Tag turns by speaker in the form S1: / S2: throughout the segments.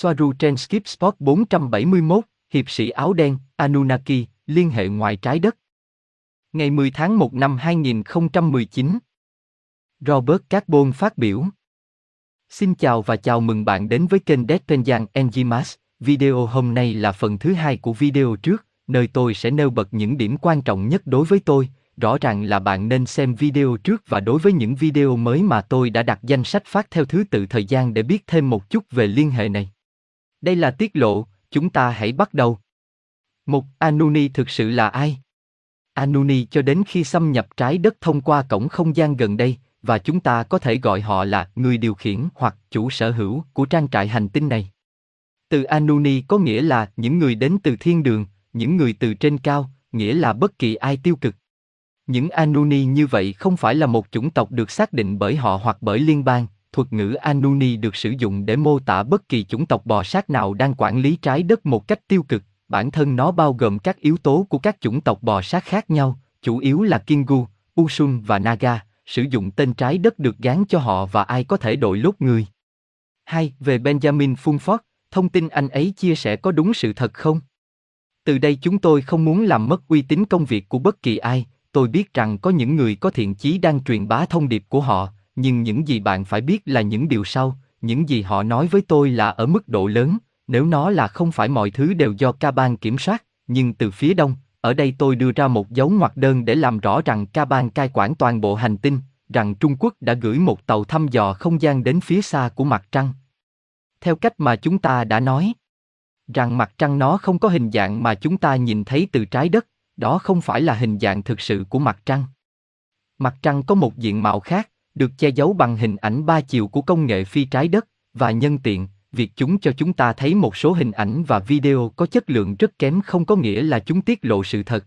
S1: Soaru trên Skip Spot 471, hiệp sĩ áo đen, Anunnaki, liên hệ ngoài trái đất. Ngày 10 tháng 1 năm 2019. Robert Carbon phát biểu. Xin chào và chào mừng bạn đến với kênh Deadpenjan Enzymas. Video hôm nay là phần thứ hai của video trước, nơi tôi sẽ nêu bật những điểm quan trọng nhất đối với tôi. Rõ ràng là bạn nên xem video trước và đối với những video mới mà tôi đã đặt danh sách phát theo thứ tự thời gian để biết thêm một chút về liên hệ này. Đây là tiết lộ, chúng ta hãy bắt đầu. Một, Anuni thực sự là ai? Anuni cho đến khi xâm nhập trái đất thông qua cổng không gian gần đây, và chúng ta có thể gọi họ là người điều khiển hoặc chủ sở hữu của trang trại hành tinh này. Từ Anuni có nghĩa là những người đến từ thiên đường, những người từ trên cao, nghĩa là bất kỳ ai tiêu cực. Những Anuni như vậy không phải là một chủng tộc được xác định bởi họ hoặc bởi liên bang, thuật ngữ Anuni được sử dụng để mô tả bất kỳ chủng tộc bò sát nào đang quản lý trái đất một cách tiêu cực, bản thân nó bao gồm các yếu tố của các chủng tộc bò sát khác nhau, chủ yếu là Kingu, Usun và Naga, sử dụng tên trái đất được gán cho họ và ai có thể đội lốt người. 2. Về Benjamin Fulford, thông tin anh ấy chia sẻ có đúng sự thật không? Từ đây chúng tôi không muốn làm mất uy tín công việc của bất kỳ ai, tôi biết rằng có những người có thiện chí đang truyền bá thông điệp của họ, nhưng những gì bạn phải biết là những điều sau, những gì họ nói với tôi là ở mức độ lớn, nếu nó là không phải mọi thứ đều do ca ban kiểm soát, nhưng từ phía đông, ở đây tôi đưa ra một dấu ngoặc đơn để làm rõ rằng ca ban cai quản toàn bộ hành tinh, rằng Trung Quốc đã gửi một tàu thăm dò không gian đến phía xa của mặt trăng. Theo cách mà chúng ta đã nói, rằng mặt trăng nó không có hình dạng mà chúng ta nhìn thấy từ trái đất, đó không phải là hình dạng thực sự của mặt trăng. Mặt trăng có một diện mạo khác, được che giấu bằng hình ảnh ba chiều của công nghệ phi trái đất, và nhân tiện, việc chúng cho chúng ta thấy một số hình ảnh và video có chất lượng rất kém không có nghĩa là chúng tiết lộ sự thật.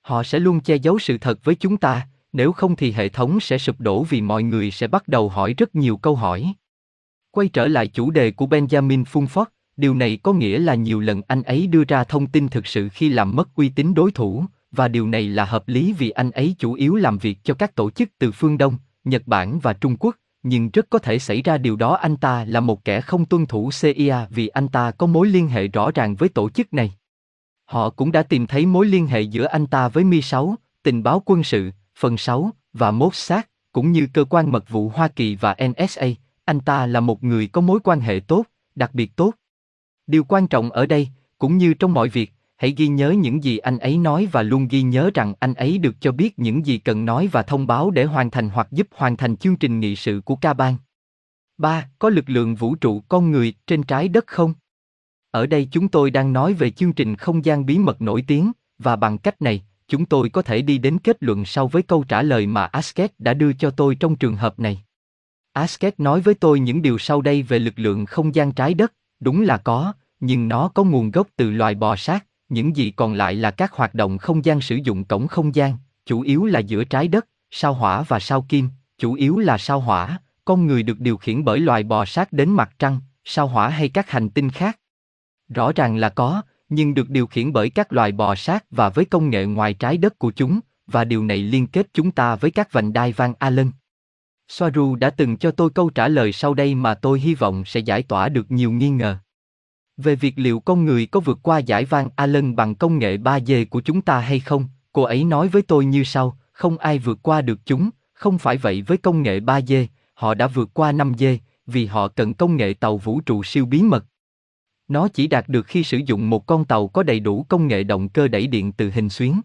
S1: Họ sẽ luôn che giấu sự thật với chúng ta, nếu không thì hệ thống sẽ sụp đổ vì mọi người sẽ bắt đầu hỏi rất nhiều câu hỏi. Quay trở lại chủ đề của Benjamin Fulford, điều này có nghĩa là nhiều lần anh ấy đưa ra thông tin thực sự khi làm mất uy tín đối thủ, và điều này là hợp lý vì anh ấy chủ yếu làm việc cho các tổ chức từ phương Đông, Nhật Bản và Trung Quốc, nhưng rất có thể xảy ra điều đó anh ta là một kẻ không tuân thủ CIA vì anh ta có mối liên hệ rõ ràng với tổ chức này. Họ cũng đã tìm thấy mối liên hệ giữa anh ta với Mi-6, tình báo quân sự, phần 6 và Mossad, cũng như cơ quan mật vụ Hoa Kỳ và NSA. Anh ta là một người có mối quan hệ tốt, đặc biệt tốt. Điều quan trọng ở đây, cũng như trong mọi việc, hãy ghi nhớ những gì anh ấy nói và luôn ghi nhớ rằng anh ấy được cho biết những gì cần nói và thông báo để hoàn thành hoặc giúp hoàn thành chương trình nghị sự của ca bang. 3. Có lực lượng vũ trụ con người trên trái đất không? Ở đây chúng tôi đang nói về chương trình không gian bí mật nổi tiếng, và bằng cách này, chúng tôi có thể đi đến kết luận sau với câu trả lời mà Asket đã đưa cho tôi trong trường hợp này. Asket nói với tôi những điều sau đây về lực lượng không gian trái đất, đúng là có, nhưng nó có nguồn gốc từ loài bò sát, những gì còn lại là các hoạt động không gian sử dụng cổng không gian, chủ yếu là giữa trái đất, sao hỏa và sao kim, chủ yếu là sao hỏa, con người được điều khiển bởi loài bò sát đến mặt trăng, sao hỏa hay các hành tinh khác. Rõ ràng là có, nhưng được điều khiển bởi các loài bò sát và với công nghệ ngoài trái đất của chúng, và điều này liên kết chúng ta với các vành đai Van Allen. Soaru đã từng cho tôi câu trả lời sau đây mà tôi hy vọng sẽ giải tỏa được nhiều nghi ngờ. Về việc liệu con người có vượt qua giải vang Allen bằng công nghệ 3D của chúng ta hay không, cô ấy nói với tôi như sau, không ai vượt qua được chúng, không phải vậy với công nghệ 3D, họ đã vượt qua 5D, vì họ cần công nghệ tàu vũ trụ siêu bí mật. Nó chỉ đạt được khi sử dụng một con tàu có đầy đủ công nghệ động cơ đẩy điện từ hình xuyến.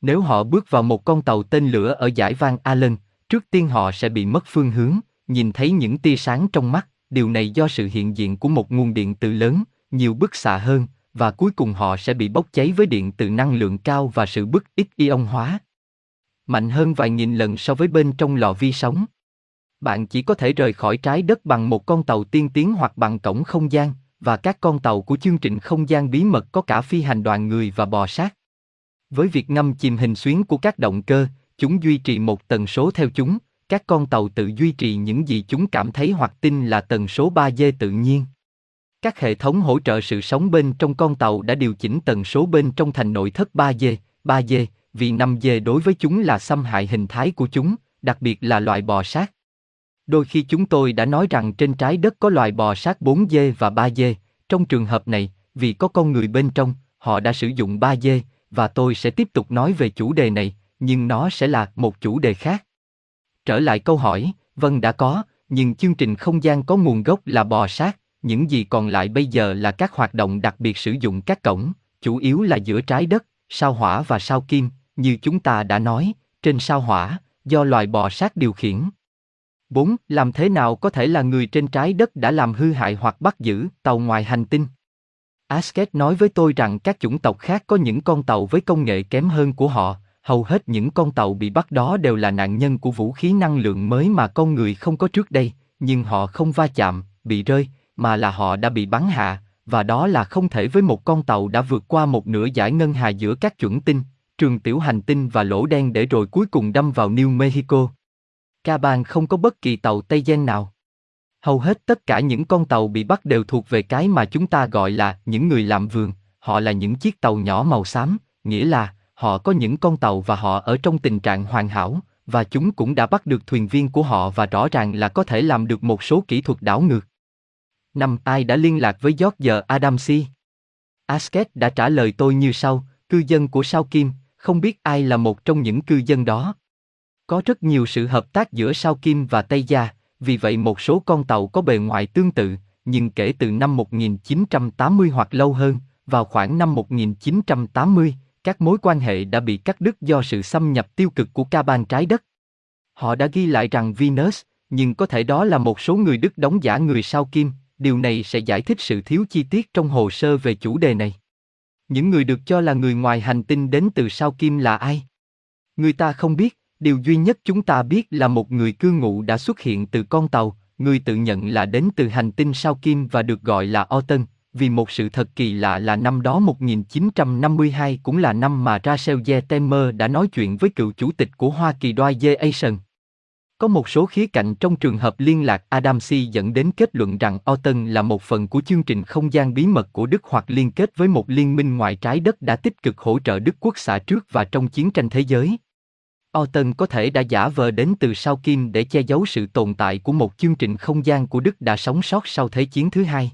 S1: Nếu họ bước vào một con tàu tên lửa ở giải vang Allen, trước tiên họ sẽ bị mất phương hướng, nhìn thấy những tia sáng trong mắt, điều này do sự hiện diện của một nguồn điện từ lớn, nhiều bức xạ hơn, và cuối cùng họ sẽ bị bốc cháy với điện từ năng lượng cao và sự bức ít ion hóa. Mạnh hơn vài nghìn lần so với bên trong lò vi sóng. Bạn chỉ có thể rời khỏi trái đất bằng một con tàu tiên tiến hoặc bằng cổng không gian, và các con tàu của chương trình không gian bí mật có cả phi hành đoàn người và bò sát. Với việc ngâm chìm hình xuyến của các động cơ, chúng duy trì một tần số theo chúng, các con tàu tự duy trì những gì chúng cảm thấy hoặc tin là tần số 3G tự nhiên. Các hệ thống hỗ trợ sự sống bên trong con tàu đã điều chỉnh tần số bên trong thành nội thất 3G, 3G, vì 5G đối với chúng là xâm hại hình thái của chúng, đặc biệt là loại bò sát. Đôi khi chúng tôi đã nói rằng trên trái đất có loài bò sát 4 dê và 3 dê, trong trường hợp này, vì có con người bên trong, họ đã sử dụng 3 dê, và tôi sẽ tiếp tục nói về chủ đề này, nhưng nó sẽ là một chủ đề khác. Trở lại câu hỏi, vâng đã có, nhưng chương trình không gian có nguồn gốc là bò sát, những gì còn lại bây giờ là các hoạt động đặc biệt sử dụng các cổng, chủ yếu là giữa trái đất, sao hỏa và sao kim, như chúng ta đã nói, trên sao hỏa, do loài bò sát điều khiển. 4. Làm thế nào có thể là người trên trái đất đã làm hư hại hoặc bắt giữ tàu ngoài hành tinh? Asket nói với tôi rằng các chủng tộc khác có những con tàu với công nghệ kém hơn của họ, hầu hết những con tàu bị bắt đó đều là nạn nhân của vũ khí năng lượng mới mà con người không có trước đây, nhưng họ không va chạm, bị rơi, mà là họ đã bị bắn hạ, và đó là không thể với một con tàu đã vượt qua một nửa giải ngân hà giữa các chuẩn tinh, trường tiểu hành tinh và lỗ đen để rồi cuối cùng đâm vào New Mexico. Ca bang không có bất kỳ tàu Tây Gen nào. Hầu hết tất cả những con tàu bị bắt đều thuộc về cái mà chúng ta gọi là những người làm vườn, họ là những chiếc tàu nhỏ màu xám, nghĩa là họ có những con tàu và họ ở trong tình trạng hoàn hảo, và chúng cũng đã bắt được thuyền viên của họ và rõ ràng là có thể làm được một số kỹ thuật đảo ngược. Năm ai đã liên lạc với George Adamsi? Asket đã trả lời tôi như sau, cư dân của sao Kim, không biết ai là một trong những cư dân đó. Có rất nhiều sự hợp tác giữa sao Kim và Tây Gia, vì vậy một số con tàu có bề ngoài tương tự, nhưng kể từ năm 1980 hoặc lâu hơn, vào khoảng năm 1980, các mối quan hệ đã bị cắt đứt do sự xâm nhập tiêu cực của ca ban trái đất. Họ đã ghi lại rằng Venus, nhưng có thể đó là một số người Đức đóng giả người sao Kim, điều này sẽ giải thích sự thiếu chi tiết trong hồ sơ về chủ đề này. Những người được cho là người ngoài hành tinh đến từ sao Kim là ai? Người ta không biết, điều duy nhất chúng ta biết là một người cư ngụ đã xuất hiện từ con tàu, người tự nhận là đến từ hành tinh sao Kim và được gọi là Orton, vì một sự thật kỳ lạ là năm đó 1952 cũng là năm mà Rachel Yetemer đã nói chuyện với cựu chủ tịch của Hoa Kỳ Dwight J. Eisenhower. Có một số khía cạnh trong trường hợp liên lạc Adamsi dẫn đến kết luận rằng Orton là một phần của chương trình không gian bí mật của Đức hoặc liên kết với một liên minh ngoài trái đất đã tích cực hỗ trợ Đức quốc xã trước và trong chiến tranh thế giới. Orton có thể đã giả vờ đến từ sau Kim để che giấu sự tồn tại của một chương trình không gian của Đức đã sống sót sau Thế chiến thứ hai.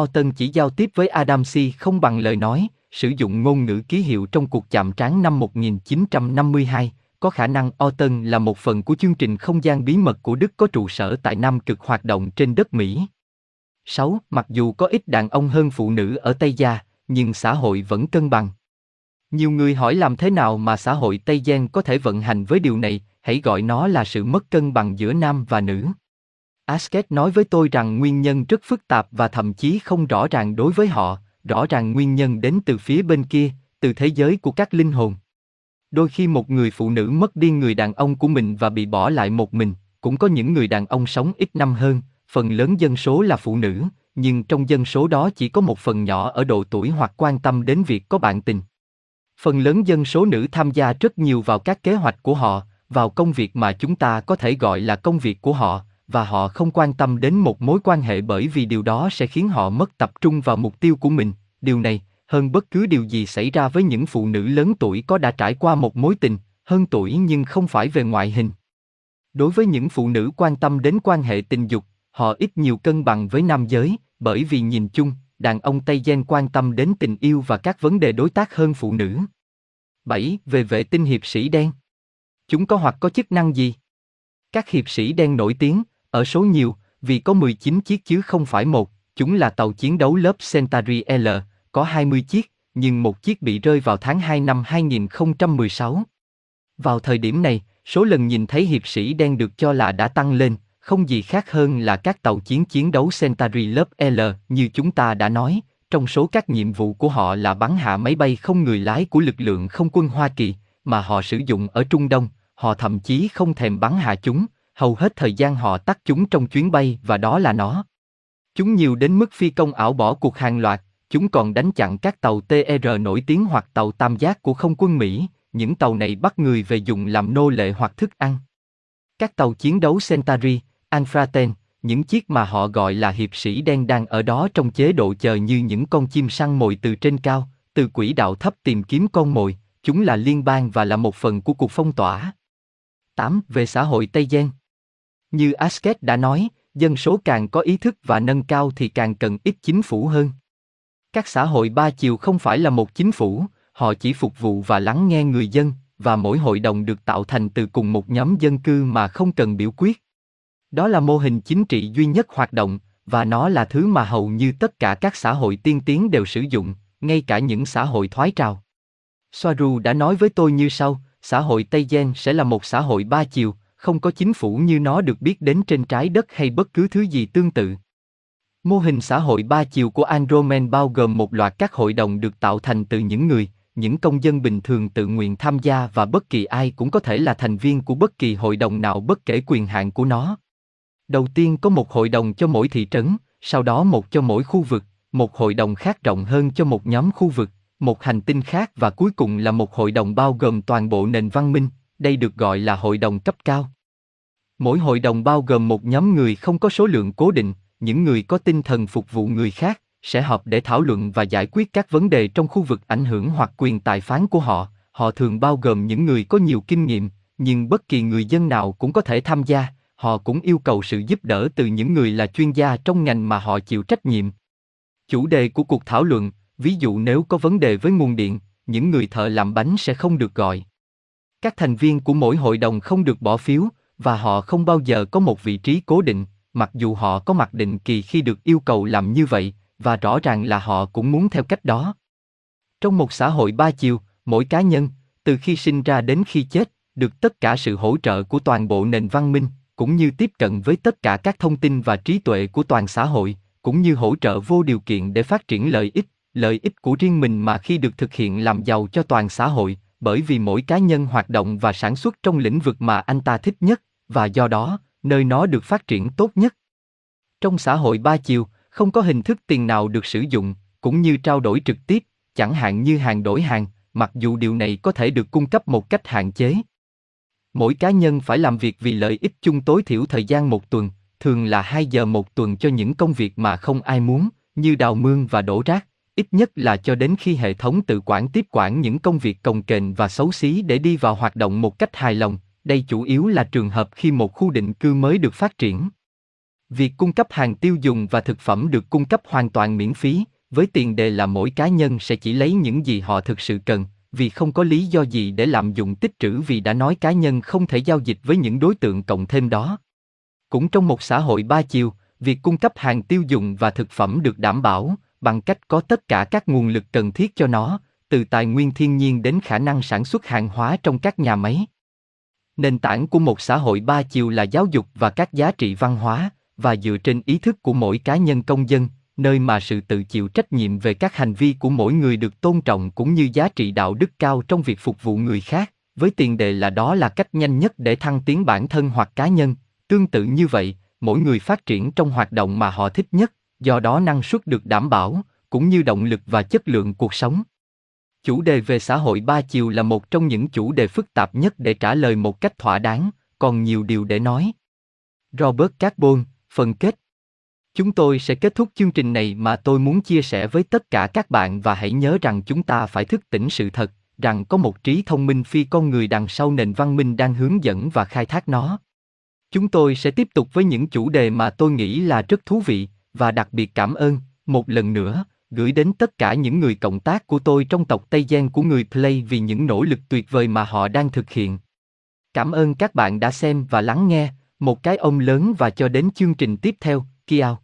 S1: Orton chỉ giao tiếp với Adamsi không bằng lời nói, sử dụng ngôn ngữ ký hiệu trong cuộc chạm trán năm 1952, có khả năng Orton là một phần của chương trình không gian bí mật của Đức có trụ sở tại Nam Cực hoạt động trên đất Mỹ. 6. Mặc dù có ít đàn ông hơn phụ nữ ở Tây Gia, nhưng xã hội vẫn cân bằng. Nhiều người hỏi làm thế nào mà xã hội Tây Giang có thể vận hành với điều này, hãy gọi nó là sự mất cân bằng giữa nam và nữ. Asket nói với tôi rằng nguyên nhân rất phức tạp và thậm chí không rõ ràng đối với họ, rõ ràng nguyên nhân đến từ phía bên kia, từ thế giới của các linh hồn. Đôi khi một người phụ nữ mất đi người đàn ông của mình và bị bỏ lại một mình, cũng có những người đàn ông sống ít năm hơn, phần lớn dân số là phụ nữ, nhưng trong dân số đó chỉ có một phần nhỏ ở độ tuổi hoặc quan tâm đến việc có bạn tình. Phần lớn dân số nữ tham gia rất nhiều vào các kế hoạch của họ, vào công việc mà chúng ta có thể gọi là công việc của họ, và họ không quan tâm đến một mối quan hệ bởi vì điều đó sẽ khiến họ mất tập trung vào mục tiêu của mình. Điều này, hơn bất cứ điều gì xảy ra với những phụ nữ lớn tuổi có đã trải qua một mối tình, hơn tuổi nhưng không phải về ngoại hình. Đối với những phụ nữ quan tâm đến quan hệ tình dục, họ ít nhiều cân bằng với nam giới, bởi vì nhìn chung, đàn ông Tây Gen quan tâm đến tình yêu và các vấn đề đối tác hơn phụ nữ. 7. Về vệ tinh hiệp sĩ đen. Chúng có hoặc có chức năng gì? Các hiệp sĩ đen nổi tiếng, ở số nhiều, vì có 19 chiếc chứ không phải một, chúng là tàu chiến đấu lớp Centauri L, có 20 chiếc, nhưng một chiếc bị rơi vào tháng 2 năm 2016. Vào thời điểm này, số lần nhìn thấy hiệp sĩ đen được cho là đã tăng lên, không gì khác hơn là các tàu chiến chiến đấu Centauri lớp L như chúng ta đã nói, trong số các nhiệm vụ của họ là bắn hạ máy bay không người lái của lực lượng không quân Hoa Kỳ, mà họ sử dụng ở Trung Đông, họ thậm chí không thèm bắn hạ chúng, hầu hết thời gian họ tắt chúng trong chuyến bay và đó là nó. Chúng nhiều đến mức phi công ảo bỏ cuộc hàng loạt, chúng còn đánh chặn các tàu TR nổi tiếng hoặc tàu tam giác của không quân Mỹ, những tàu này bắt người về dùng làm nô lệ hoặc thức ăn. Các tàu chiến đấu Centauri, Anfraten, những chiếc mà họ gọi là hiệp sĩ đen đang ở đó trong chế độ chờ như những con chim săn mồi từ trên cao, từ quỹ đạo thấp tìm kiếm con mồi, chúng là liên bang và là một phần của cuộc phong tỏa. 8. Về xã hội Tây Giang như Asket đã nói, dân số càng có ý thức và nâng cao thì càng cần ít chính phủ hơn. Các xã hội ba chiều không phải là một chính phủ, họ chỉ phục vụ và lắng nghe người dân, và mỗi hội đồng được tạo thành từ cùng một nhóm dân cư mà không cần biểu quyết. Đó là mô hình chính trị duy nhất hoạt động, và nó là thứ mà hầu như tất cả các xã hội tiên tiến đều sử dụng, ngay cả những xã hội thoái trào. Soaru đã nói với tôi như sau, xã hội Tây Gen sẽ là một xã hội ba chiều, không có chính phủ như nó được biết đến trên trái đất hay bất cứ thứ gì tương tự. Mô hình xã hội ba chiều của Andromen bao gồm một loạt các hội đồng được tạo thành từ những người, những công dân bình thường tự nguyện tham gia và bất kỳ ai cũng có thể là thành viên của bất kỳ hội đồng nào bất kể quyền hạn của nó. Đầu tiên có một hội đồng cho mỗi thị trấn, sau đó một cho mỗi khu vực, một hội đồng khác rộng hơn cho một nhóm khu vực, một hành tinh khác và cuối cùng là một hội đồng bao gồm toàn bộ nền văn minh, đây được gọi là hội đồng cấp cao. Mỗi hội đồng bao gồm một nhóm người không có số lượng cố định, những người có tinh thần phục vụ người khác, sẽ họp để thảo luận và giải quyết các vấn đề trong khu vực ảnh hưởng hoặc quyền tài phán của họ. Họ thường bao gồm những người có nhiều kinh nghiệm, nhưng bất kỳ người dân nào cũng có thể tham gia, họ cũng yêu cầu sự giúp đỡ từ những người là chuyên gia trong ngành mà họ chịu trách nhiệm. Chủ đề của cuộc thảo luận, ví dụ nếu có vấn đề với nguồn điện, những người thợ làm bánh sẽ không được gọi. Các thành viên của mỗi hội đồng không được bỏ phiếu, và họ không bao giờ có một vị trí cố định, mặc dù họ có mặt định kỳ khi được yêu cầu làm như vậy, và rõ ràng là họ cũng muốn theo cách đó. Trong một xã hội ba chiều, mỗi cá nhân, từ khi sinh ra đến khi chết, được tất cả sự hỗ trợ của toàn bộ nền văn minh, cũng như tiếp cận với tất cả các thông tin và trí tuệ của toàn xã hội, cũng như hỗ trợ vô điều kiện để phát triển lợi ích, lợi ích của riêng mình mà khi được thực hiện làm giàu cho toàn xã hội, bởi vì mỗi cá nhân hoạt động và sản xuất trong lĩnh vực mà anh ta thích nhất, và do đó, nơi nó được phát triển tốt nhất. Trong xã hội ba chiều, không có hình thức tiền nào được sử dụng, cũng như trao đổi trực tiếp, chẳng hạn như hàng đổi hàng, mặc dù điều này có thể được cung cấp một cách hạn chế. Mỗi cá nhân phải làm việc vì lợi ích chung tối thiểu thời gian một tuần, thường là 2 giờ một tuần cho những công việc mà không ai muốn, như đào mương và đổ rác, ít nhất là cho đến khi hệ thống tự quản tiếp quản những công việc cồng kềnh và xấu xí để đi vào hoạt động một cách hài lòng, đây chủ yếu là trường hợp khi một khu định cư mới được phát triển. Việc cung cấp hàng tiêu dùng và thực phẩm được cung cấp hoàn toàn miễn phí, với tiền đề là mỗi cá nhân sẽ chỉ lấy những gì họ thực sự cần, vì không có lý do gì để lạm dụng tích trữ vì đã nói cá nhân không thể giao dịch với những đối tượng cộng thêm đó. Cũng trong một xã hội ba chiều, việc cung cấp hàng tiêu dùng và thực phẩm được đảm bảo bằng cách có tất cả các nguồn lực cần thiết cho nó, từ tài nguyên thiên nhiên đến khả năng sản xuất hàng hóa trong các nhà máy. Nền tảng của một xã hội ba chiều là giáo dục và các giá trị văn hóa, và dựa trên ý thức của mỗi cá nhân công dân, nơi mà sự tự chịu trách nhiệm về các hành vi của mỗi người được tôn trọng cũng như giá trị đạo đức cao trong việc phục vụ người khác, với tiền đề là đó là cách nhanh nhất để thăng tiến bản thân hoặc cá nhân. Tương tự như vậy, mỗi người phát triển trong hoạt động mà họ thích nhất, do đó năng suất được đảm bảo, cũng như động lực và chất lượng cuộc sống. Chủ đề về xã hội ba chiều là một trong những chủ đề phức tạp nhất để trả lời một cách thỏa đáng, còn nhiều điều để nói. Robert Carbon, phần kết Chúng tôi sẽ kết thúc chương trình này mà tôi muốn chia sẻ với tất cả các bạn và hãy nhớ rằng chúng ta phải thức tỉnh sự thật, rằng có một trí thông minh phi con người đằng sau nền văn minh đang hướng dẫn và khai thác nó. Chúng tôi sẽ tiếp tục với những chủ đề mà tôi nghĩ là rất thú vị, và đặc biệt cảm ơn, một lần nữa, gửi đến tất cả những người cộng tác của tôi trong tộc Tây Giang của người Play vì những nỗ lực tuyệt vời mà họ đang thực hiện. Cảm ơn các bạn đã xem và lắng nghe, một cái ông lớn và cho đến chương trình tiếp theo, Kiao.